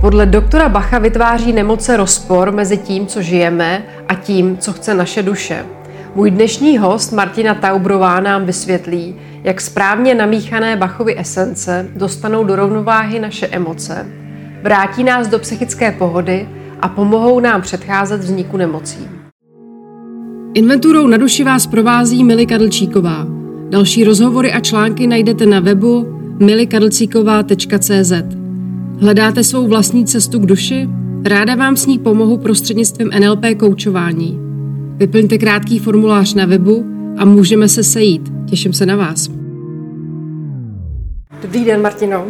Podle doktora Bacha vytváří nemoce rozpor mezi tím, co žijeme a tím, co chce naše duše. Můj dnešní host Martina Taubrová nám vysvětlí, jak správně namíchané Bachovy esence dostanou do rovnováhy naše emoce, vrátí nás do psychické pohody a pomohou nám předcházet vzniku nemocí. Inventurou na duši vás provází Mili Kadlčíková. Další rozhovory a články najdete na webu milikadlcíková.cz. Hledáte svou vlastní cestu k duši? Ráda vám s ní pomohu prostřednictvím NLP koučování. Vyplňte krátký formulář na webu a můžeme se sejít. Těším se na vás. Dobrý den, Martino.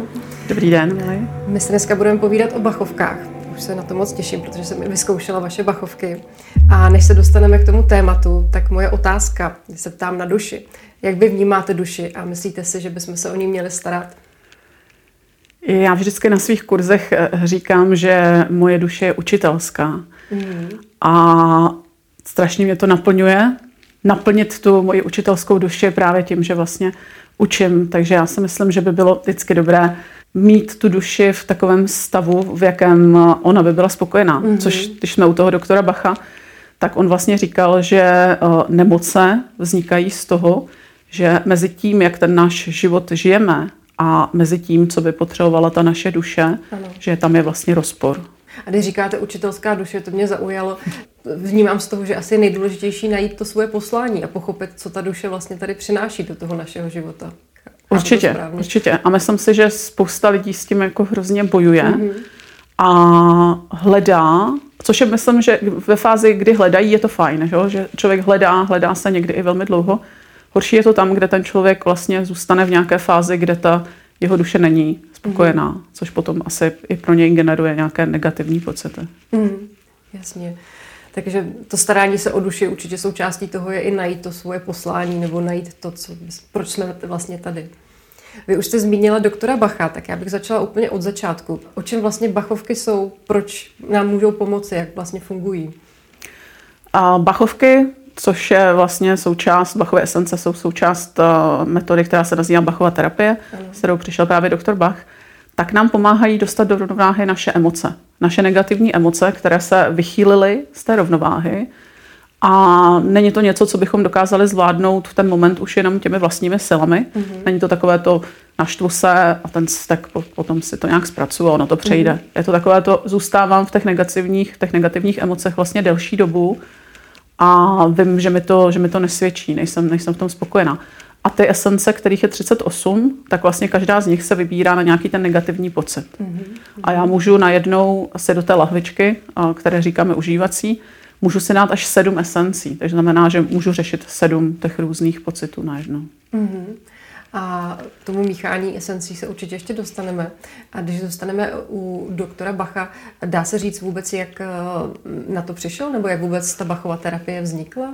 Dobrý den, Mili. My se dneska budeme povídat o bachovkách. Už se na to moc těším, protože jsem i vyzkoušela vaše bachovky. A než se dostaneme k tomu tématu, tak moje otázka, se ptám na duši. Jak vy vnímáte duši a myslíte si, že bychom se o ní měli starat? Já vždycky na svých kurzech eh, říkám, že moje duše je učitelská. Mm. A strašně mě to naplňuje. Naplnit tu moji učitelskou duši právě tím, že vlastně učím. Takže já si myslím, že by bylo vždycky dobré mít tu duši v takovém stavu, v jakém ona by byla spokojená. Mm-hmm. Což, když jsme u toho doktora Bacha, tak on vlastně říkal, že eh, nemoce vznikají z toho, že mezi tím, jak ten náš život žijeme a mezi tím, co by potřebovala ta naše duše, ano. že tam je vlastně rozpor. A když říkáte učitelská duše, to mě zaujalo. Vnímám z toho, že asi je nejdůležitější najít to svoje poslání a pochopit, co ta duše vlastně tady přináší do toho našeho života. Určitě, určitě. A myslím si, že spousta lidí s tím jako hrozně bojuje mm-hmm. a hledá, což je myslím, že ve fázi, kdy hledají, je to fajn, že, že člověk hledá, hledá se někdy i velmi dlouho. Horší je to tam, kde ten člověk vlastně zůstane v nějaké fázi, kde ta jeho duše není spokojená, mm. což potom asi i pro něj generuje nějaké negativní pocity. Mm, jasně. Takže to starání se o duši určitě součástí toho je i najít to svoje poslání nebo najít to, co, proč jsme vlastně tady. Vy už jste zmínila doktora Bacha, tak já bych začala úplně od začátku. O čem vlastně Bachovky jsou, proč nám můžou pomoci, jak vlastně fungují? A Bachovky, což je vlastně součást, Bachové esence jsou součást uh, metody, která se nazývá Bachova terapie, ano. s kterou přišel právě doktor Bach, tak nám pomáhají dostat do rovnováhy naše emoce. Naše negativní emoce, které se vychýlily z té rovnováhy. A není to něco, co bychom dokázali zvládnout v ten moment už jenom těmi vlastními silami. Mm-hmm. Není to takové to naštvu se a ten vztek potom si to nějak zpracuju a ono to přejde. Mm-hmm. Je to takové to, zůstávám v těch negativních, těch negativních emocech vlastně delší dobu a vím, že mi to, že mi to nesvědčí, nejsem, nejsem v tom spokojená. A ty esence, kterých je 38, tak vlastně každá z nich se vybírá na nějaký ten negativní pocit. Mm-hmm. A já můžu najednou se do té lahvičky, které říkáme užívací, můžu si dát až sedm esencí. Takže znamená, že můžu řešit sedm těch různých pocitů najednou. Mm-hmm. A tomu míchání esencí se určitě ještě dostaneme. A když dostaneme u doktora Bacha, dá se říct vůbec, jak na to přišel, nebo jak vůbec ta Bachova terapie vznikla?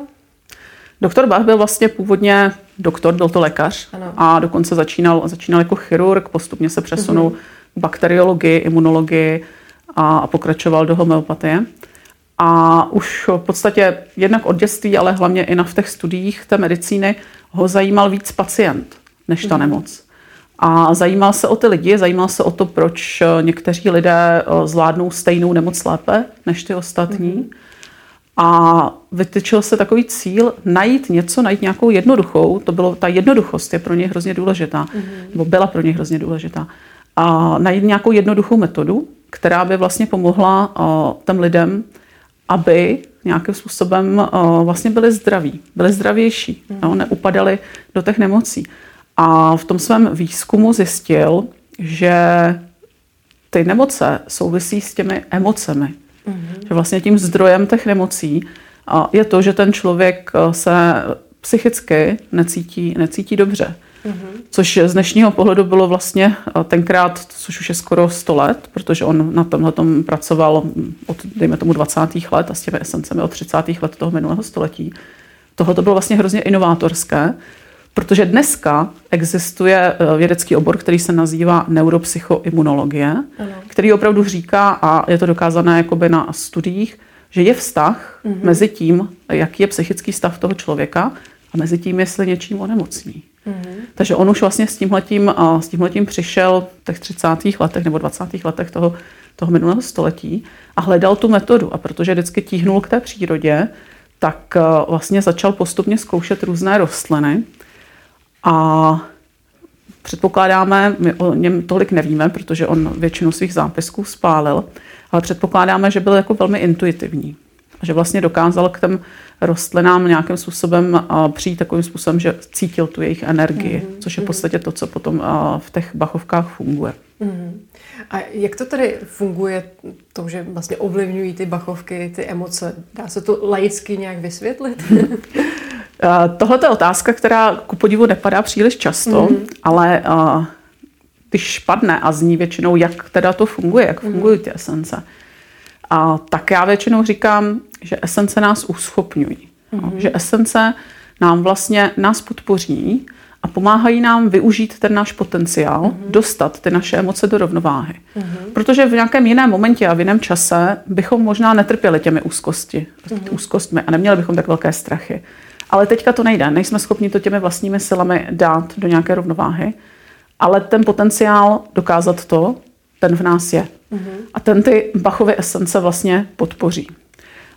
Doktor Bach byl vlastně původně doktor, byl to lékař ano. a dokonce začínal, začínal jako chirurg, postupně se přesunul mm-hmm. k bakteriologii, imunologii a, a pokračoval do homeopatie. A už v podstatě jednak od dětství, ale hlavně i na v těch studiích té medicíny ho zajímal víc pacient než ta mm-hmm. nemoc. A zajímal se o ty lidi, zajímal se o to, proč někteří lidé eh, zvládnou stejnou nemoc lépe než ty ostatní. Mm-hmm. A vytyčil se takový cíl najít něco, najít nějakou jednoduchou, to bylo, ta jednoduchost je pro ně hrozně důležitá, mm-hmm. nebo byla pro ně hrozně důležitá. A najít nějakou jednoduchou metodu, která by vlastně pomohla uh, těm lidem, aby nějakým způsobem uh, vlastně byli zdraví, byli zdravější, mm-hmm. no, neupadali do těch nemocí. A v tom svém výzkumu zjistil, že ty nemoce souvisí s těmi emocemi. Mm-hmm. Že vlastně tím zdrojem těch nemocí je to, že ten člověk eh, se psychicky necítí, necítí dobře. Mm-hmm. Což z dnešního pohledu bylo vlastně eh, tenkrát, což už je skoro 100 let, protože on na tomhle tom pracoval od, dejme tomu, 20. let a s těmi esencemi od 30. let toho minulého století. Tohle to bylo vlastně hrozně inovátorské, Protože dneska existuje eh, vědecký obor, který se nazývá neuropsychoimunologie, ano. který opravdu říká, a je to dokázané jakoby na studiích, že je vztah mm-hmm. mezi tím, jaký je psychický stav toho člověka a mezi tím, jestli něčím onemocní. Mm-hmm. Takže on už vlastně s tímhletím, s tímhletím přišel v těch 30. letech nebo 20. letech toho, toho minulého století a hledal tu metodu. A protože vždycky tíhnul k té přírodě, tak eh, vlastně začal postupně zkoušet různé rostliny a předpokládáme, my o něm tolik nevíme, protože on většinu svých zápisků spálil, ale předpokládáme, že byl jako velmi intuitivní. A že vlastně dokázal k těm rostlinám nějakým způsobem přijít takovým způsobem, že cítil tu jejich energii, mm-hmm. což je v mhm. podstatě to, co potom v těch bachovkách funguje. Mm-hmm. A jak to tedy funguje, to, že vlastně ovlivňují ty bachovky, ty emoce? Dá se to laicky nějak vysvětlit? Tohle je otázka, která ku podivu nepadá příliš často, mm-hmm. ale když padne a zní většinou, jak teda to funguje, jak fungují ty esence, a tak já většinou říkám, že esence nás uschopňují. Mm-hmm. Že esence nám vlastně nás podpoří a pomáhají nám využít ten náš potenciál, mm-hmm. dostat ty naše emoce do rovnováhy. Mm-hmm. Protože v nějakém jiném momentě a v jiném čase bychom možná netrpěli těmi úzkosti, mm-hmm. úzkostmi a neměli bychom tak velké strachy. Ale teďka to nejde. Nejsme schopni to těmi vlastními silami dát do nějaké rovnováhy. Ale ten potenciál dokázat to, ten v nás je. Mm-hmm. A ten ty Bachovy esence vlastně podpoří.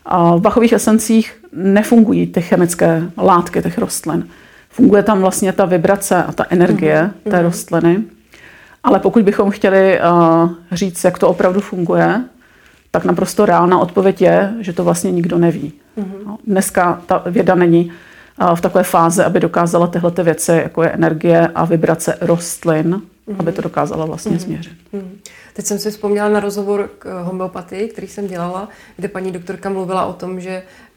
A v Bachových esencích nefungují ty chemické látky těch rostlin. Funguje tam vlastně ta vibrace a ta energie mm-hmm. té mhm. rostliny. Ale pokud bychom chtěli uh, říct, jak to opravdu funguje, tak naprosto reálná odpověď je, že to vlastně nikdo neví. Mm-hmm. Dneska ta věda není v takové fázi, aby dokázala tyhle ty věci, jako je energie a vibrace rostlin, mm-hmm. aby to dokázala vlastně mm-hmm. změřit. Mm-hmm. Teď jsem si vzpomněla na rozhovor k homeopatii, který jsem dělala, kde paní doktorka mluvila o tom, že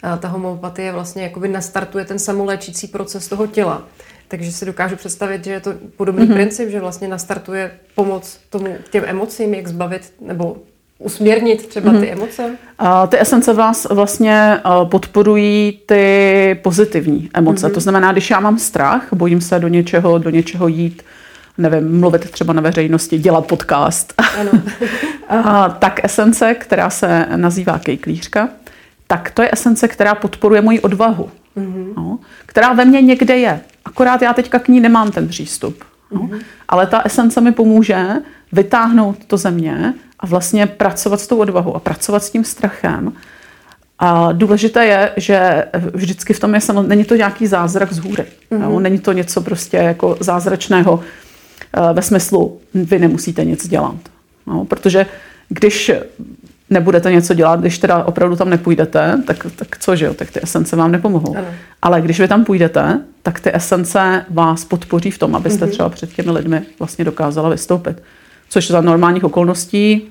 eh, ta homeopatie vlastně jakoby nastartuje ten samoléčící proces toho těla. Takže si dokážu představit, že je to podobný mm-hmm. princip, že vlastně nastartuje pomoc tomu těm emocím, jak zbavit nebo usměrnit třeba mm-hmm. ty emoce? A ty esence vás vlastně eh, podporují ty pozitivní emoce. Mm-hmm. To znamená, když já mám strach, bojím se do něčeho, do něčeho jít, nevím, mluvit třeba na veřejnosti, dělat podcast. Ano. a, tak esence, která se nazývá kejklířka, tak to je esence, která podporuje moji odvahu. Mm-hmm. No, která ve mně někde je. Akorát já teďka k ní nemám ten přístup. No, mm-hmm. Ale ta esence mi pomůže vytáhnout to ze mě a vlastně pracovat s tou odvahou a pracovat s tím strachem. A důležité je, že vždycky v tom je samozřejmě, není to nějaký zázrak z hůry. Mm-hmm. No, není to něco prostě jako zázračného, Eh, ve smyslu, vy nemusíte nic dělat. No, protože když nebudete něco dělat, když teda opravdu tam nepůjdete, tak, tak co, že jo, tak ty esence vám nepomohou. Ano. Ale když vy tam půjdete, tak ty esence vás podpoří v tom, abyste mm-hmm. třeba před těmi lidmi vlastně dokázala vystoupit. Což za normálních okolností,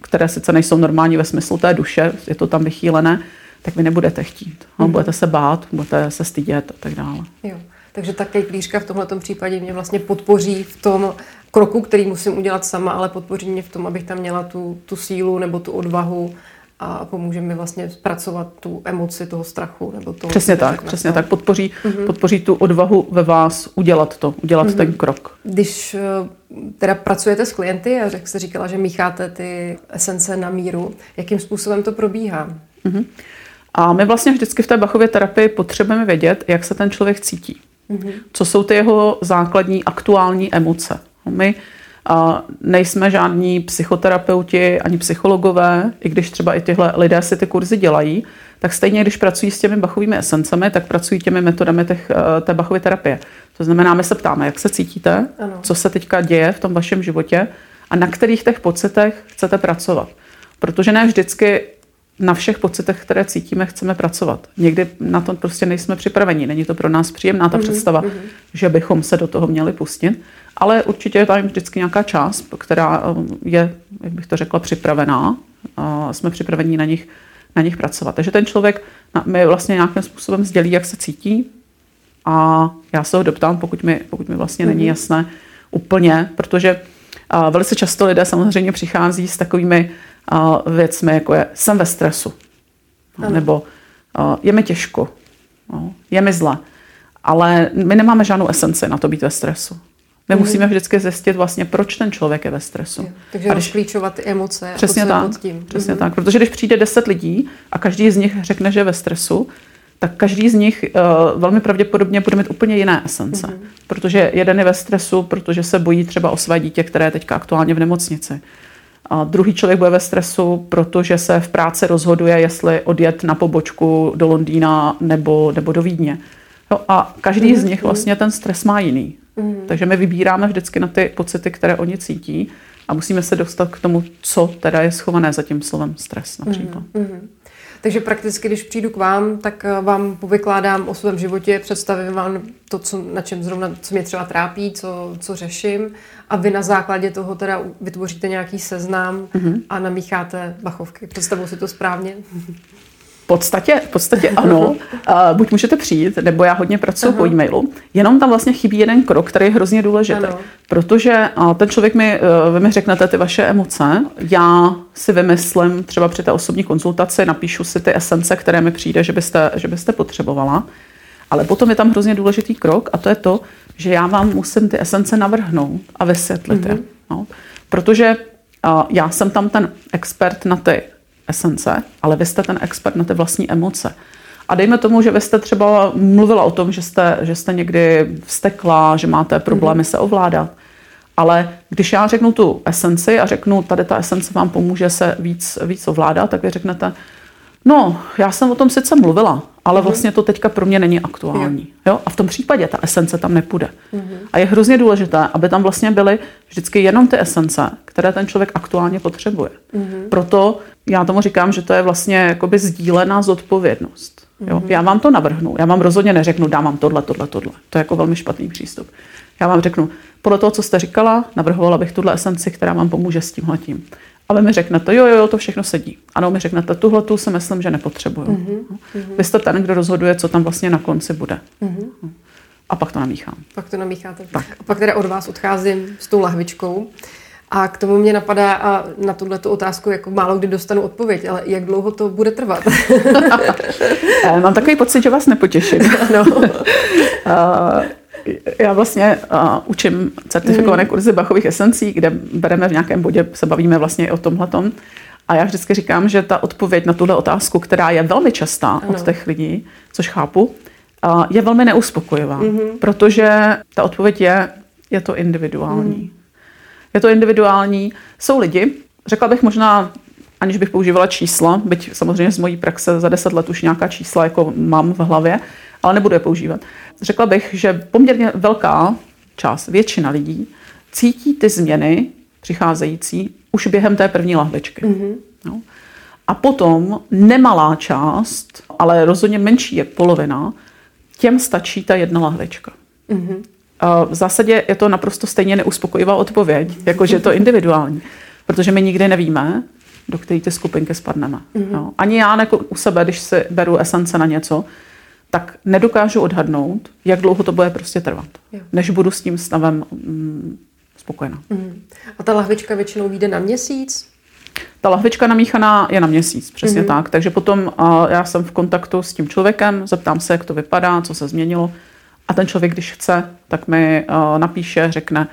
které sice nejsou normální ve smyslu té duše, je to tam vychýlené, tak vy nebudete chtít. No, mm-hmm. Budete se bát, budete se stydět a tak dále. Jo. Takže také klířka v tomto případě mě vlastně podpoří v tom kroku, který musím udělat sama, ale podpoří mě v tom, abych tam měla tu, tu sílu nebo tu odvahu a pomůže mi vlastně zpracovat tu emoci toho strachu. Nebo toho, přesně tak, přesně no. tak. Podpoří, mm-hmm. podpoří tu odvahu ve vás udělat to, udělat mm-hmm. ten krok. Když eh, teda pracujete s klienty a jak jste říkala, že mícháte ty esence na míru, jakým způsobem to probíhá? Mm-hmm. A my vlastně vždycky v té Bachově terapii potřebujeme vědět, jak se ten člověk cítí. Mm-hmm. Co jsou ty jeho základní aktuální emoce? My a nejsme žádní psychoterapeuti ani psychologové, i když třeba i tyhle lidé si ty kurzy dělají, tak stejně, když pracují s těmi bachovými esencemi, tak pracují těmi metodami těch, eh, té bachové terapie. To znamená, my se ptáme, jak se cítíte, ano. co se teďka děje v tom vašem životě a na kterých těch pocitech chcete pracovat. Protože ne vždycky na všech pocitech, které cítíme, chceme pracovat. Někdy na to prostě nejsme připraveni. Není to pro nás příjemná ta mm-hmm. představa, mm-hmm. že bychom se do toho měli pustit. Ale určitě je tam vždycky nějaká část, která eh, je, jak bych to řekla, připravená. A jsme připraveni na nich, na nich pracovat. Takže ten člověk mi vlastně nějakým způsobem sdělí, jak se cítí. A já se ho doptám, pokud mi, pokud mi vlastně mm-hmm. není mhm. jasné úplně, protože velice často lidé samozřejmě přichází s takovými věcmi, jako je jsem ve stresu, ano. nebo je mi těžko, no, je mi zle. Ale my nemáme žádnou esenci na to být ve stresu. My mhm. musíme vždycky zjistit vlastně, proč ten člověk je ve stresu. Takže a když, rozklíčovat ty emoce. Přesně tak, pod tím. přesně mm-hmm. tak. Protože když přijde deset lidí a každý z nich řekne, že je ve stresu, tak každý z nich uh, velmi pravděpodobně bude mít úplně jiné esence. Mm-hmm. Protože jeden je ve stresu, protože se bojí třeba o své dítě, které je teďka aktuálně v nemocnici A druhý člověk bude ve stresu, protože se v práci rozhoduje, jestli odjet na pobočku do Londýna nebo, nebo do Vídně. Jo, a každý z nich vlastně ten stres má jiný. Mm-hmm. Takže my vybíráme vždycky na ty pocity, které oni cítí a musíme se dostat k tomu, co teda je schované za tím slovem stres například. Mm-hmm. Takže prakticky, když přijdu k vám, tak eh, vám povykládám o svém životě, představím vám to, co, na čem zrovna, co mě třeba trápí, co, co řeším a vy na základě toho teda vytvoříte nějaký seznam mm-hmm. a namícháte bachovky. Představuji si to správně? podstatě, v podstatě ano. Uh, buď můžete přijít, nebo já hodně pracuji po e-mailu. Jenom tam vlastně chybí jeden krok, který je hrozně důležitý. Ano. Protože uh, ten člověk mi, uh, vy mi řeknete ty vaše emoce, já si vymyslím třeba při té osobní konzultaci, napíšu si ty esence, které mi přijde, že byste, že byste potřebovala. Ale potom je tam hrozně důležitý krok a to je to, že já vám musím ty esence navrhnout a vysvětlit mm-hmm. je. Mhm. No. Protože uh, já jsem tam ten expert na ty esence, ale vy jste ten expert na ty vlastní emoce. A dejme tomu, že vy jste třeba mluvila o tom, že jste, že jste někdy vstekla, že máte problémy mm-hmm. se ovládat. Ale když já řeknu tu esenci a řeknu, tady ta esence vám pomůže se víc, víc ovládat, tak vy řeknete, no, já jsem o tom sice mluvila, ale mm-hmm. vlastně to teďka pro mě není aktuální. Jo. A v tom případě ta esence tam nepůjde. Mm-hmm. A je hrozně důležité, aby tam vlastně byly vždycky jenom ty esence, které ten člověk aktuálně potřebuje. Proto já tomu říkám, že to je vlastně jakoby sdílená zodpovědnost. Jo? Mm-hmm. Já vám to navrhnu, já vám rozhodně neřeknu, dám vám tohle, tohle, tohle. To je jako velmi špatný přístup. Já vám řeknu, podle toho, co jste říkala, navrhovala bych tuhle esenci, která vám pomůže s tímhletím. A vy mi řeknete, jo, jo, jo, to všechno sedí. Ano, mi řeknete, tuhle tu si myslím, že nepotřebuju. Mm-hmm. Vy jste ten, kdo rozhoduje, co tam vlastně na konci bude. Mm-hmm. A pak to namíchám. Pak to namícháte. Tak. A pak teda od vás odcházím s tou lahvičkou. A k tomu mě napadá a na tuhle otázku jako málo kdy dostanu odpověď, ale jak dlouho to bude trvat? Eh, mám takový pocit, že vás nepotěším. no. já vlastně uh, učím certifikované mm. kurzy Bachových esencí, kde bereme v nějakém bodě, se bavíme vlastně i o tomhletom. A já vždycky říkám, že ta odpověď na tuhle otázku, která je velmi častá ano. od těch lidí, což chápu, uh, je velmi neuspokojivá, mm-hmm. protože ta odpověď je, je to individuální. Mm. Je to individuální. Jsou lidi, řekla bych možná, aniž bych používala čísla, byť samozřejmě z mojí praxe za deset let už nějaká čísla jako mám v hlavě, ale nebudu je používat. Řekla bych, že poměrně velká část, většina lidí cítí ty změny přicházející už během té první lahvičky. Mm-hmm. No. A potom nemalá část, ale rozhodně menší je polovina, těm stačí ta jedna lahvička. Mm-hmm. V zásadě je to naprosto stejně neuspokojivá odpověď, jakože je to individuální, protože my nikdy nevíme, do které ty skupinky spadneme. Mm-hmm. No. Ani já jako u sebe, když si beru esence na něco, tak nedokážu odhadnout, jak dlouho to bude prostě trvat, jo. než budu s tím stavem mm, spokojená. Mm. A ta lahvička většinou vyjde na měsíc? Ta lahvička namíchaná je na měsíc, přesně mm-hmm. tak. Takže potom uh, já jsem v kontaktu s tím člověkem, zeptám se, jak to vypadá, co se změnilo. A ten člověk, když chce, tak mi uh, napíše, řekne,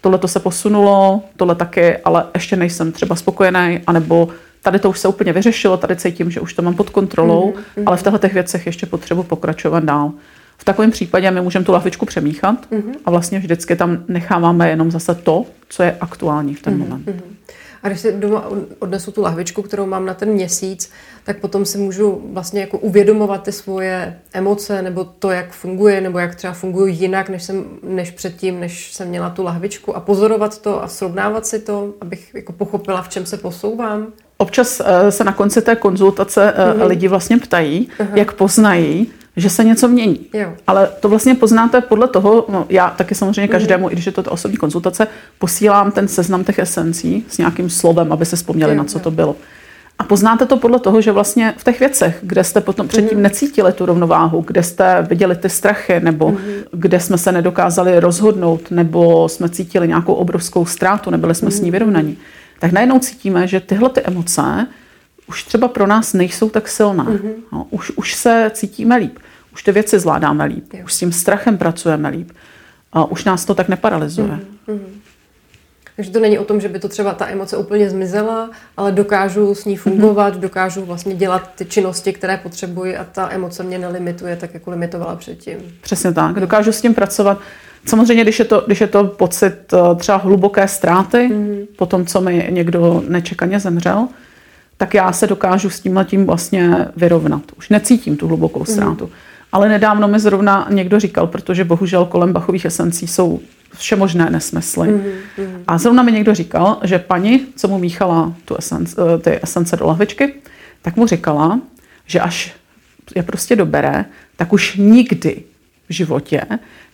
tohle to se posunulo, tohle taky, ale ještě nejsem třeba spokojený, anebo tady to už se úplně vyřešilo, tady cítím, že už to mám pod kontrolou, mm-hmm. ale v těchto věcech ještě potřebuji pokračovat dál. V takovém případě my můžeme tu lahvičku přemíchat mm-hmm. a vlastně vždycky tam necháváme jenom zase to, co je aktuální v ten mm-hmm. moment. Mm-hmm. A když si doma odnesu tu lahvičku, kterou mám na ten měsíc, tak potom si můžu vlastně jako uvědomovat ty svoje emoce nebo to, jak funguje, nebo jak třeba fungují jinak, než, jsem, než předtím, než jsem měla tu lahvičku a pozorovat to a srovnávat si to, abych jako pochopila, v čem se posouvám. Občas eh, se na konci té konzultace mm-hmm. lidi vlastně ptají, uh-huh. jak poznají, že se něco mění. Jo. Ale to vlastně poznáte podle toho, no já taky samozřejmě mhm. každému, mm. i když je to ta osobní konzultace, posílám ten seznam těch esencí s nějakým slovem, aby se vzpomněli, jo, na co jo. to bylo. A poznáte to podle toho, že vlastně v těch věcech, kde jste potom předtím mm. necítili tu rovnováhu, kde jste viděli ty strachy, nebo mm. kde jsme se nedokázali rozhodnout, nebo jsme cítili nějakou obrovskou ztrátu, nebyli jsme mm. s ní mhm. vyrovnaní, tak najednou cítíme, že tyhle ty emoce už třeba pro nás nejsou tak silná. Mm-hmm. No, už, už se cítíme líp, už ty věci zvládáme líp, jo. už s tím strachem pracujeme líp, a už nás to tak neparalizuje. Mm-hmm. Takže to není o tom, že by to třeba ta emoce úplně zmizela, ale dokážu s ní fungovat, mm-hmm. dokážu vlastně dělat ty činnosti, které potřebuji a ta emoce mě nelimituje tak, jako limitovala předtím. Přesně tak, dokážu s tím pracovat. Samozřejmě, když je to, když je to pocit eh, třeba hluboké ztráty, mm-hmm. po tom, co mi někdo nečekaně zemřel, tak já se dokážu s tím tím vlastně vyrovnat. Už necítím tu hlubokou mhm. ztrátu. Mm-hmm. Ale nedávno mi zrovna někdo říkal, protože bohužel kolem bachových esencí jsou všemožné nesmysly. Mm-hmm. A zrovna mi někdo říkal, že paní, co mu míchala tu esence, eh, ty esence do lahvičky, tak mu říkala, že až je prostě dobere, tak už nikdy v životě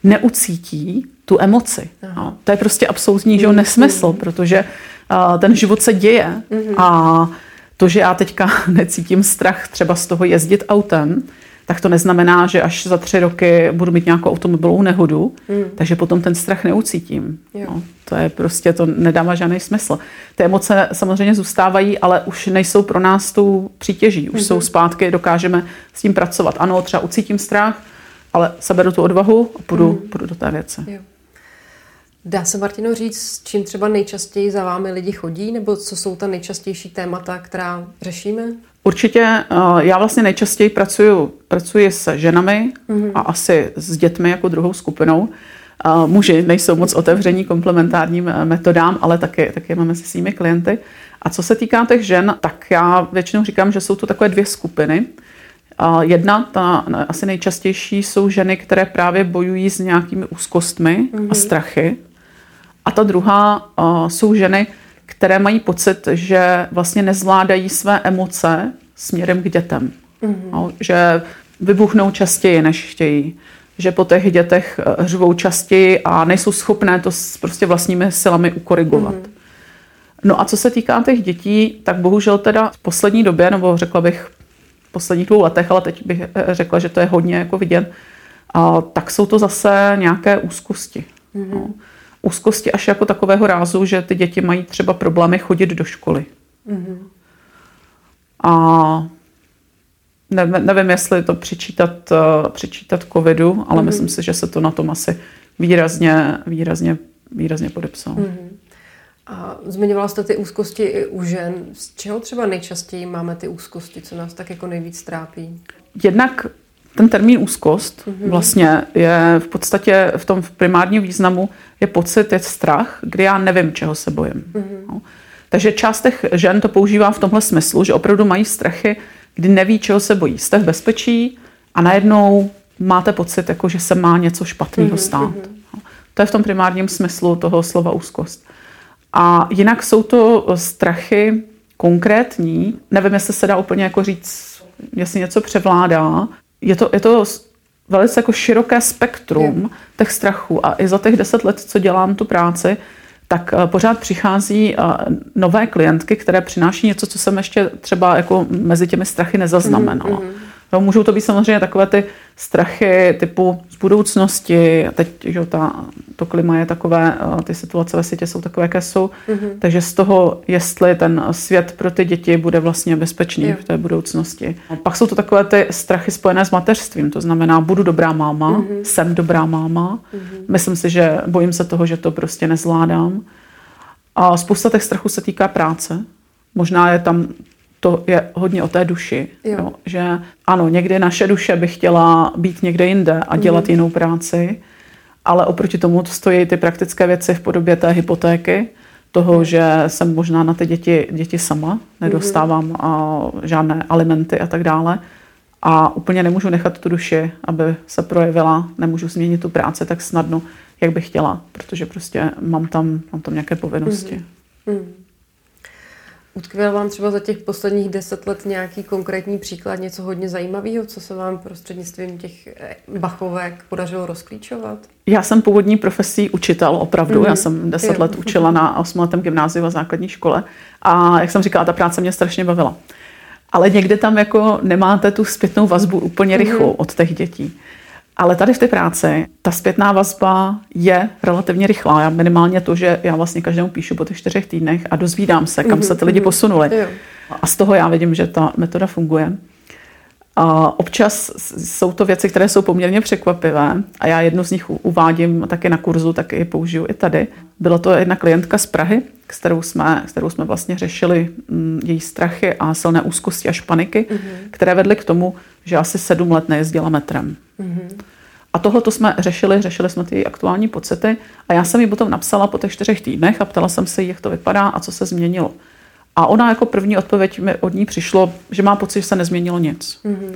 neucítí tu emoci. No, to je prostě absolutní mm-hmm. nesmysl, protože uh, ten život se děje mm-hmm. a to, že já teďka necítím strach třeba z toho jezdit autem, tak to neznamená, že až za tři roky budu mít nějakou automobilovou nehodu, mm. takže potom ten strach neucítím. No, to je prostě, to nedává žádný smysl. Ty emoce samozřejmě zůstávají, ale už nejsou pro nás tou přítěží. Už mm-hmm. jsou zpátky, dokážeme s tím pracovat. Ano, třeba ucítím strach, ale seberu tu odvahu a půjdu, mm. půjdu do té věci. Jo. Dá se, Martino, říct, čím třeba nejčastěji za vámi lidi chodí, nebo co jsou ta nejčastější témata, která řešíme? Určitě, eh, já vlastně nejčastěji pracuji, pracuji se ženami mm-hmm. a asi s dětmi jako druhou skupinou. Eh, muži nejsou moc otevření komplementárním eh, metodám, ale taky, taky máme se svými klienty. A co se týká těch žen, tak já většinou říkám, že jsou to takové dvě skupiny. Jedna, ta asi nejčastější, jsou ženy, které právě bojují s nějakými úzkostmi mm-hmm. a strachy. A ta druhá jsou ženy, které mají pocit, že vlastně nezvládají své emoce směrem k dětem. Mm-hmm. No, že vybuchnou častěji, než chtějí. Že po těch dětech eh, řvou častěji a nejsou schopné to s prostě vlastními silami ukorigovat. Mm-hmm. No a co se týká těch dětí, tak bohužel teda v poslední době, nebo řekla bych v posledních dvou letech, ale teď bych eh, řekla, že to je hodně jako vidět, a tak jsou to zase nějaké úzkosti. Mm-hmm. No úzkosti až jako takového rázu, že ty děti mají třeba problémy chodit do školy. Mm-hmm. A nevím, nevím, jestli to přičítat, uh, přičítat covidu, ale mm-hmm. myslím si, že se to na tom asi výrazně, výrazně, výrazně podepsalo. Mm-hmm. A zmiňovala jste ty úzkosti i u žen. Z čeho třeba nejčastěji máme ty úzkosti, co nás tak jako nejvíc trápí? Jednak ten termín úzkost mm-hmm. vlastně je v podstatě v tom primárním významu je pocit, je strach, kdy já nevím, čeho se bojím. Mm-hmm. No. Takže část těch žen to používá v tomhle smyslu, že opravdu mají strachy, kdy neví, čeho se bojí. Jste v bezpečí a najednou máte pocit, jako že se má něco špatného mm-hmm. stát. No. To je v tom primárním smyslu toho slova úzkost. A jinak jsou to strachy konkrétní. Nevím, jestli se dá úplně jako říct, jestli něco převládá, je to, je to velice jako široké spektrum je. těch strachů a i za těch deset let, co dělám tu práci, tak eh, pořád přichází eh, nové klientky, které přináší něco, co jsem ještě třeba jako mezi těmi strachy nezaznamenala. Mm-hmm. No, můžou to být samozřejmě takové ty strachy typu z budoucnosti. Teď že ta, to klima je takové, eh, ty situace ve světě jsou takové, jaké jsou. Mm-hmm. Takže z toho, jestli ten svět pro ty děti bude vlastně bezpečný jo. v té budoucnosti. A pak jsou to takové ty strachy spojené s mateřstvím. To znamená, budu dobrá máma, mm-hmm. jsem dobrá máma. Mm-hmm. Myslím si, že bojím se toho, že to prostě nezvládám. A spousta těch strachů se týká práce. Možná je tam to je hodně o té duši. Jo. Jo, že ano, někdy naše duše by chtěla být někde jinde a dělat mm. jinou práci, ale oproti tomu stojí ty praktické věci v podobě té hypotéky, toho, že jsem možná na ty děti, děti sama, nedostávám mm. a, žádné alimenty a tak dále. A úplně nemůžu nechat tu duši, aby se projevila, nemůžu změnit tu práci tak snadno, jak bych chtěla, protože prostě mám tam, mám tam nějaké povinnosti. Mm. Mm. Utkvěl vám třeba za těch posledních deset let nějaký konkrétní příklad, něco hodně zajímavého, co se vám prostřednictvím těch eh, bachovek podařilo rozklíčovat? Já jsem původní profesí učitel, opravdu. Mm-hmm. Já jsem deset jo. let učila na osmiletém gymnáziu a základní škole. A jak jsem říkala, ta práce mě strašně bavila. Ale někde tam jako nemáte tu zpětnou vazbu úplně rychlou mm-hmm. od těch dětí. Ale tady v té práci ta zpětná vazba je relativně rychlá. Já minimálně to, že já vlastně každému píšu po těch čtyřech týdnech a dozvídám se, kam se ty lidi mhm, posunuli. A z toho já vidím, že ta metoda funguje. A občas jsou to věci, které jsou poměrně překvapivé a já jednu z nich uvádím také na kurzu, tak ji použiju i tady. Byla to jedna klientka z Prahy, kterou jsme, kterou jsme vlastně řešili mm, její strachy a silné úzkosti až paniky, mm-hmm. které vedly k tomu, že asi sedm let nejezdila metrem. Mm-hmm. A tohle to jsme řešili, řešili jsme ty aktuální pocity a já jsem jí potom napsala po těch čtyřech týdnech a ptala jsem se jí, jak to vypadá a co se změnilo. A ona jako první odpověď mi od ní přišlo, že má pocit, že se nezměnilo nic. Mm-hmm.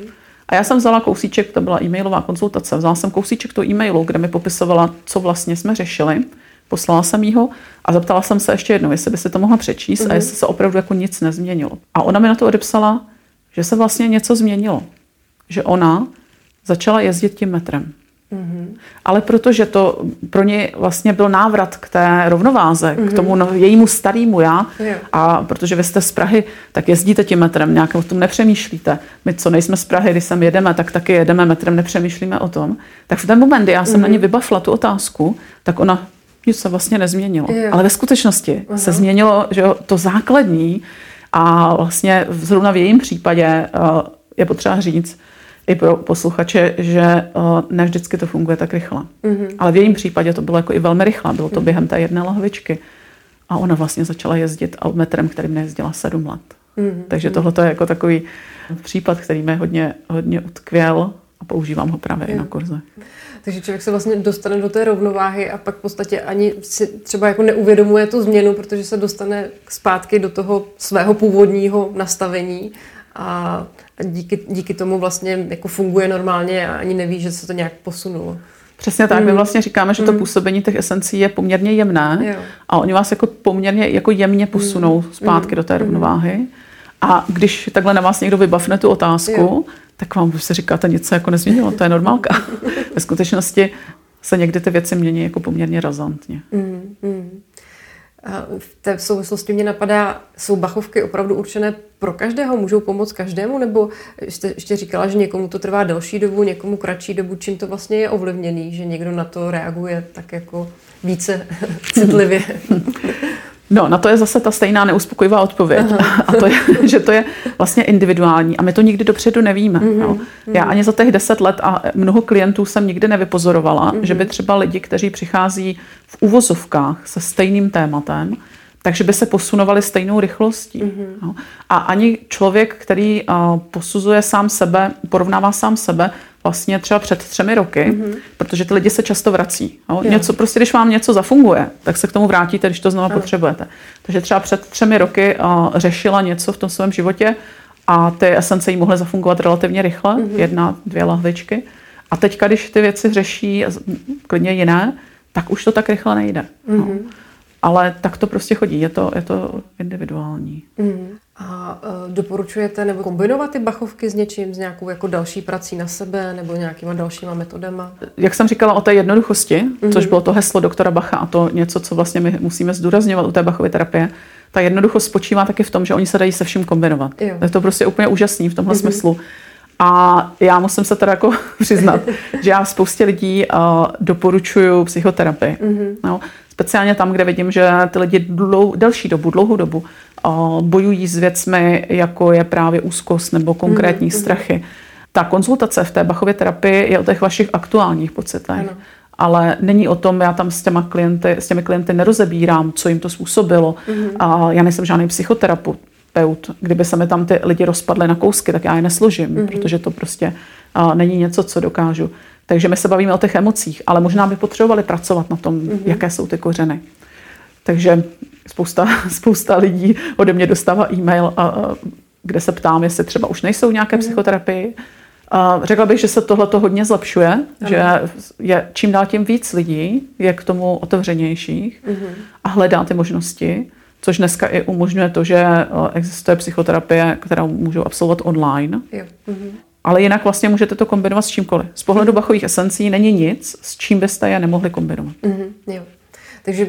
A já jsem vzala kousíček, to byla e-mailová konzultace, vzala jsem kousíček toho e-mailu, kde mi popisovala, co vlastně jsme řešili, poslala jsem jí ho a zeptala jsem se ještě jednou, jestli by se to mohla přečíst mm-hmm. a mhm. jestli se opravdu jako nic nezměnilo. A ona mi na to odepsala, že se vlastně něco změnilo. Že ona začala jezdit tím metrem. Mm-hmm. Ale protože to pro ně vlastně byl návrat k té rovnováze, mm-hmm. k tomu no, jejímu starému já, jo. a protože vy jste z Prahy, tak jezdíte tím metrem, nějak o tom nepřemýšlíte. My, co nejsme z Prahy, když sem jedeme, tak taky jedeme metrem, nepřemýšlíme o tom. Tak v ten moment, kdy já jsem mm-hmm. na ní vybafla tu otázku, tak ona nic se vlastně nezměnilo. Jo. Ale ve skutečnosti uh-huh. se změnilo že to základní a vlastně zrovna v jejím případě uh, je potřeba říct, i pro posluchače, že uh, ne vždycky to funguje tak rychle. Mm-hmm. Ale v jejím případě to bylo jako i velmi rychle. Bylo to mm-hmm. během té jedné lahvičky. A ona vlastně začala jezdit metrem, kterým nejezdila sedm let. Mm-hmm. Takže tohle je jako takový případ, který mě hodně, hodně utkvěl a používám ho právě mm. i na kurze. Takže člověk se vlastně dostane do té rovnováhy a pak v podstatě ani si třeba jako neuvědomuje tu změnu, protože se dostane zpátky do toho svého původního nastavení a díky, díky tomu vlastně jako funguje normálně a ani neví, že se to nějak posunulo. Přesně tak. Mm. My vlastně říkáme, že to mm. působení těch esencí je poměrně jemné jo. a oni vás jako poměrně jako jemně posunou mm. zpátky mm. do té mm. A když takhle na vás někdo vybavne tu otázku, jo. tak vám se říkáte, něco jako nezměnilo, to je normálka. Ve skutečnosti se někdy ty věci mění jako poměrně razantně. Mm. Mm. V té souvislosti mě napadá, jsou bachovky opravdu určené pro každého? Můžou pomoct každému? Nebo jste ještě říkala, že někomu to trvá delší dobu, někomu kratší dobu? Čím to vlastně je ovlivněný, že někdo na to reaguje tak jako více citlivě? No, na to je zase ta stejná neuspokojivá odpověď. Aha. A to je, že to je vlastně individuální a my to nikdy dopředu nevíme. Mm-hmm. No. Já ani za těch deset let a mnoho klientů jsem nikdy nevypozorovala, mm-hmm. že by třeba lidi, kteří přichází v uvozovkách se stejným tématem, takže by se posunovali stejnou rychlostí. Mm-hmm. No. A ani člověk, který uh, posuzuje sám sebe, porovnává sám sebe, vlastně třeba před třemi roky, mm-hmm. protože ty lidi se často vrací. No. Něco, prostě když vám něco zafunguje, tak se k tomu vrátíte, když to znovu ano. potřebujete. Takže třeba před třemi roky uh, řešila něco v tom svém životě a ty esence jí mohly zafungovat relativně rychle, mm-hmm. jedna, dvě lahvičky. A teďka, když ty věci řeší klidně jiné, tak už to tak rychle nejde. Mm-hmm. No. Ale tak to prostě chodí, je to, je to individuální. Mm. A uh, doporučujete nebo kombinovat ty bachovky s něčím, s nějakou jako další prací na sebe nebo nějakýma dalšíma metodama? Jak jsem říkala o té jednoduchosti, mm-hmm. což bylo to heslo doktora Bacha a to něco, co vlastně my musíme zdůrazňovat u té Bachovy terapie, ta jednoduchost spočívá taky v tom, že oni se dají se vším kombinovat. Jo. Je to prostě úplně úžasný v tomhle mm-hmm. smyslu. A já musím se teda jako přiznat, že já spoustě lidí uh, doporučuju psychoterapii. Mm-hmm. No, speciálně tam, kde vidím, že ty lidi dlou, delší dobu, dlouhou dobu uh, bojují s věcmi, jako je právě úzkost nebo konkrétní mm-hmm. strachy. Ta konzultace v té Bachově terapii je o těch vašich aktuálních pocitech. Ano. Ale není o tom, já tam s, těma klienty, s těmi klienty nerozebírám, co jim to způsobilo. Mm-hmm. A já nejsem žádný psychoterapeut. Kdyby se mi tam ty lidi rozpadly na kousky, tak já je nesložím, mm-hmm. protože to prostě uh, není něco, co dokážu. Takže my se bavíme o těch emocích, ale možná by potřebovali pracovat na tom, mm-hmm. jaké jsou ty kořeny. Takže spousta, spousta lidí ode mě dostává e-mail, a, a, kde se ptám, jestli třeba už nejsou nějaké mm-hmm. psychoterapii. A řekla bych, že se tohle hodně zlepšuje, mm-hmm. že je čím dál tím víc lidí je k tomu otevřenějších mm-hmm. a hledá ty možnosti, což dneska i umožňuje to, že existuje psychoterapie, kterou můžou absolvovat online. Jo. Mm-hmm. Ale jinak vlastně můžete to kombinovat s čímkoliv. Z pohledu bachových esencí není nic, s čím byste je nemohli kombinovat. Mm-hmm, jo. Takže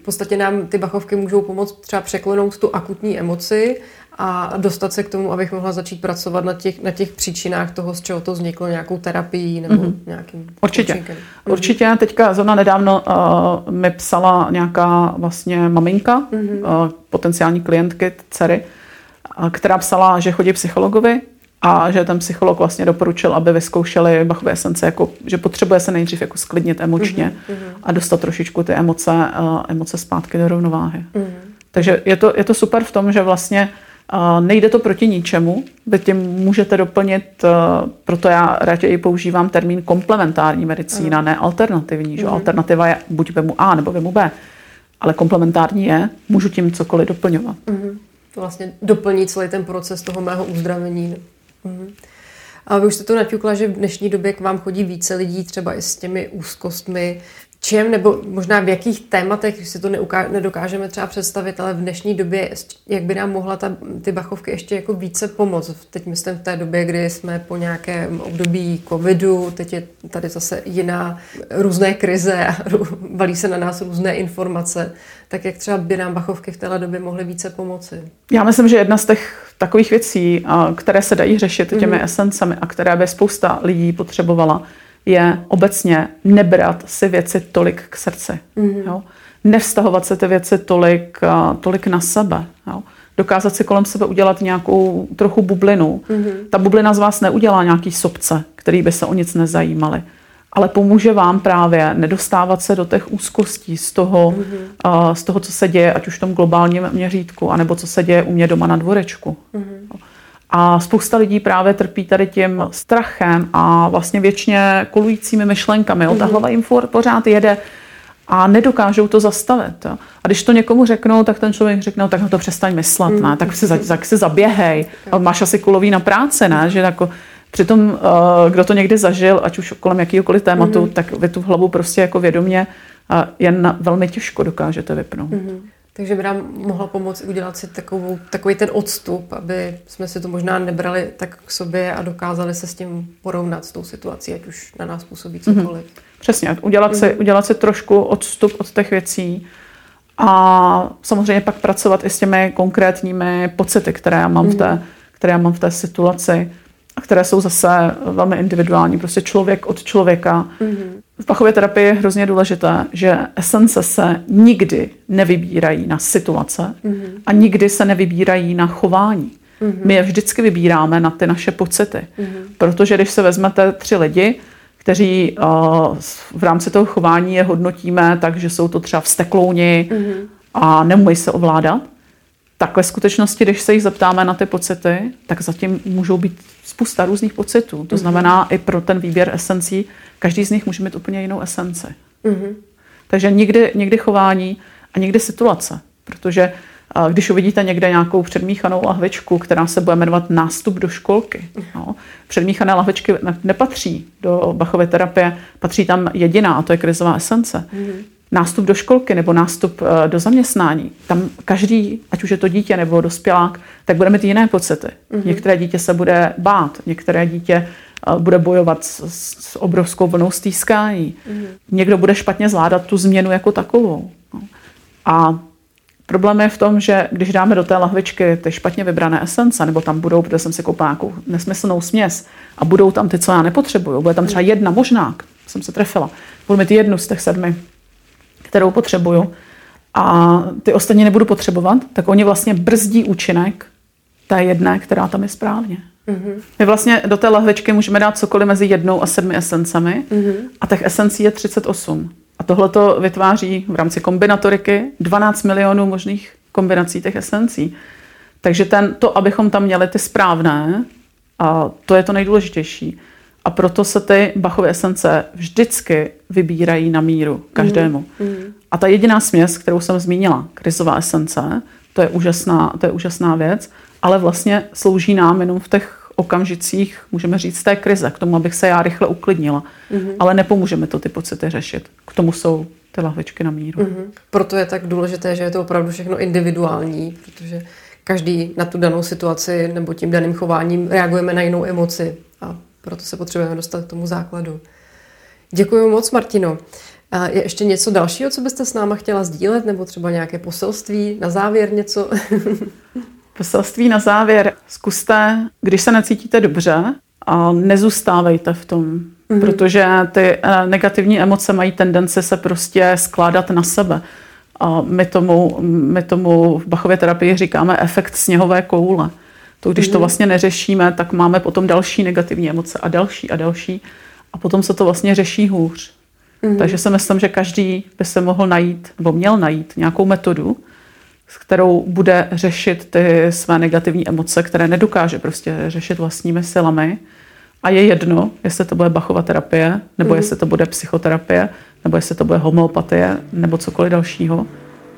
v podstatě nám ty bachovky můžou pomoct třeba překlenout tu akutní emoci a dostat se k tomu, abych mohla začít pracovat na těch, na těch příčinách toho, z čeho to vzniklo, nějakou terapii nebo mm-hmm. nějakým Určitě. Mm-hmm. Určitě. Teďka zrovna nedávno uh, mi psala nějaká vlastně maminka, mm-hmm. uh, potenciální klientky, dcery, uh, která psala, že chodí psychologovi a že ten psycholog vlastně doporučil, aby vyzkoušeli Bachové esence, jako, že potřebuje se nejdřív jako sklidnit emočně mm-hmm. a dostat trošičku ty emoce, uh, emoce zpátky do rovnováhy. Mm-hmm. Takže je to, je to super v tom, že vlastně uh, nejde to proti ničemu, vy tím můžete doplnit, uh, proto já raději používám termín komplementární medicína, mm-hmm. ne alternativní. Že? Mm-hmm. Alternativa je buď vemu A nebo vemu B, ale komplementární je, můžu tím cokoliv doplňovat. Mm-hmm. Vlastně doplní celý ten proces toho mého uzdravení. Mm-hmm. A vy už jste to naťukla, že v dnešní době k vám chodí více lidí, třeba i s těmi úzkostmi, čem nebo možná v jakých tématech si to neuká, nedokážeme třeba představit, ale v dnešní době, jak by nám mohla ta, ty bachovky ještě jako více pomoct. Teď myslím v té době, kdy jsme po nějakém období covidu, teď je tady zase jiná různé krize a valí se na nás různé informace, tak jak třeba by nám bachovky v téhle době mohly více pomoci? Já myslím, že jedna z těch takových věcí, které se dají řešit těmi mm-hmm. esencemi a které by spousta lidí potřebovala, je obecně nebrat si věci tolik k srdci. Mm-hmm. Jo? Nevztahovat se ty věci tolik, tolik na sebe. Jo? Dokázat si kolem sebe udělat nějakou trochu bublinu. Mm-hmm. Ta bublina z vás neudělá nějaký sobce, který by se o nic nezajímali. Ale pomůže vám právě nedostávat se do těch úzkostí z toho, mm-hmm. uh, z toho, co se děje, ať už v tom globálním měřítku, anebo co se děje u mě doma na dvorečku. Mm-hmm. A spousta lidí právě trpí tady tím strachem a vlastně věčně kolujícími myšlenkami. Jo. Ta mhm. hlava jim pořád jede a nedokážou to zastavit. Jo. A když to někomu řeknou, tak ten člověk řekne, no, tak na to přestaň myslet, ne? tak si, tak si zaběhej. A máš asi kulový na práci, ne? Že jako, přitom, eh, kdo to někdy zažil, ať už kolem jakýkoliv tématu, mm-hmm. tak vy tu hlavu prostě jako vědomě jen velmi těžko dokážete vypnout. Mm-hmm. Takže by nám mohla pomoct udělat si takovou, takový ten odstup, aby jsme si to možná nebrali tak k sobě a dokázali se s tím porovnat s tou situací, ať už na nás působí mhm. cokoliv. Mm-hmm. Přesně, udělat, mm-hmm. si, mhm. udělat si trošku odstup od těch věcí a samozřejmě pak pracovat i s těmi konkrétními pocity, které já mám, mm-hmm. v, té, mhm. které já mám v té situaci a které jsou zase velmi individuální, prostě člověk od člověka. Mm-hmm. V pachově terapii je hrozně důležité, že esence se nikdy nevybírají na situace mm-hmm. a nikdy se nevybírají na chování. Mm-hmm. My je vždycky vybíráme na ty naše pocity. Mm-hmm. Protože když se vezmete tři lidi, kteří uh, v rámci toho chování je hodnotíme tak, že jsou to třeba vsteklouni mm-hmm. a nemůžou se ovládat, tak ve skutečnosti, když se jich zeptáme na ty pocity, tak zatím můžou být spousta různých pocitů. To mm-hmm. znamená, i pro ten výběr esencí, každý z nich může mít úplně jinou esenci. Mm-hmm. Takže někdy, někdy chování a někdy situace. Protože když uvidíte někde nějakou předmíchanou lahvičku, která se bude jmenovat nástup do školky. No, předmíchané lahvičky nepatří do Bachovy terapie, patří tam jediná, a to je krizová esence. Mm-hmm nástup do školky nebo nástup eh, do zaměstnání, tam každý, ať už je to dítě nebo dospělák, tak bude mít jiné pocity. Mm-hmm. Některé dítě se bude bát, některé dítě eh, bude bojovat s, s obrovskou vlnou stýskání. Mm-hmm. Někdo bude špatně zvládat tu změnu jako takovou. No. A problém je v tom, že když dáme do té lahvičky ty špatně vybrané esence, nebo tam budou, protože jsem si koupila nějakou nesmyslnou směs, a budou tam ty, co já nepotřebuju, bude tam třeba jedna možná, jsem se trefila, budu mít jednu z těch sedmi kterou potřebuju, a ty ostatní nebudu potřebovat, tak oni vlastně brzdí účinek té jedné, která tam je správně. Mm-hmm. My vlastně do té lahvičky můžeme dát cokoliv mezi jednou a sedmi esencemi mm-hmm. a těch esencí je 38. A tohle to vytváří v rámci kombinatoriky 12 milionů možných kombinací těch esencí. Takže ten, to, abychom tam měli ty správné, a to je to nejdůležitější. A proto se ty Bachovy esence vždycky vybírají na míru každému. Mm. A ta jediná směs, kterou jsem zmínila, krizová esence, to je úžasná, to je úžasná věc, ale vlastně slouží nám jenom v těch okamžicích, můžeme říct, té krize, k tomu, abych se já rychle uklidnila. Mm-hmm. Ale nepomůže mi to ty pocity řešit. K tomu jsou ty lahvičky na míru. Mm-hmm. Proto je tak důležité, že je to opravdu všechno individuální, protože každý na tu danou situaci nebo tím daným chováním reagujeme na jinou emoci. A proto se potřebujeme dostat k tomu základu. Děkuji moc, Martino. A je ještě něco dalšího, co byste s náma chtěla sdílet, nebo třeba nějaké poselství na závěr něco? poselství na závěr. Zkuste, když se necítíte dobře, a nezůstávejte v tom, mm-hmm. protože ty eh, negativní emoce mají tendenci se prostě skládat na sebe. A my tomu, my tomu v Bachově terapii říkáme efekt sněhové koule. To, když mm-hmm. to mhm. vlastně neřešíme, tak máme potom další negativní emoce a další a další. A potom se to vlastně řeší hůř. Mm-hmm. Takže si myslím, že každý by se mohl najít, nebo měl najít nějakou metodu, s kterou bude řešit ty své negativní emoce, které nedokáže prostě řešit vlastními silami. A je jedno, jestli to bude Bachova terapie, nebo mm. jestli to bude psychoterapie, nebo jestli to bude homeopatie, nebo cokoliv dalšího.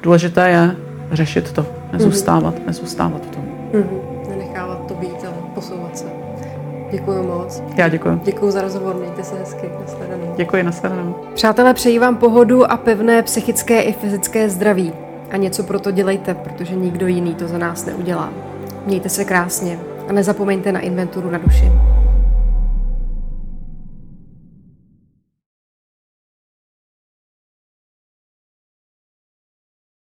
Důležité je řešit to, nezůstávat, mm. nezůstávat v tom. Mm. To být, ale posouvat se. Děkuji moc. Já děkuji. Děkuji za rozhovor, mějte se hezky. Nasledanou. Děkuji, nasledanou. Přátelé, přeji vám pohodu a pevné psychické i fyzické zdraví. A něco pro to dělejte, protože nikdo jiný to za nás neudělá. Mějte se krásně a nezapomeňte na inventuru na duši.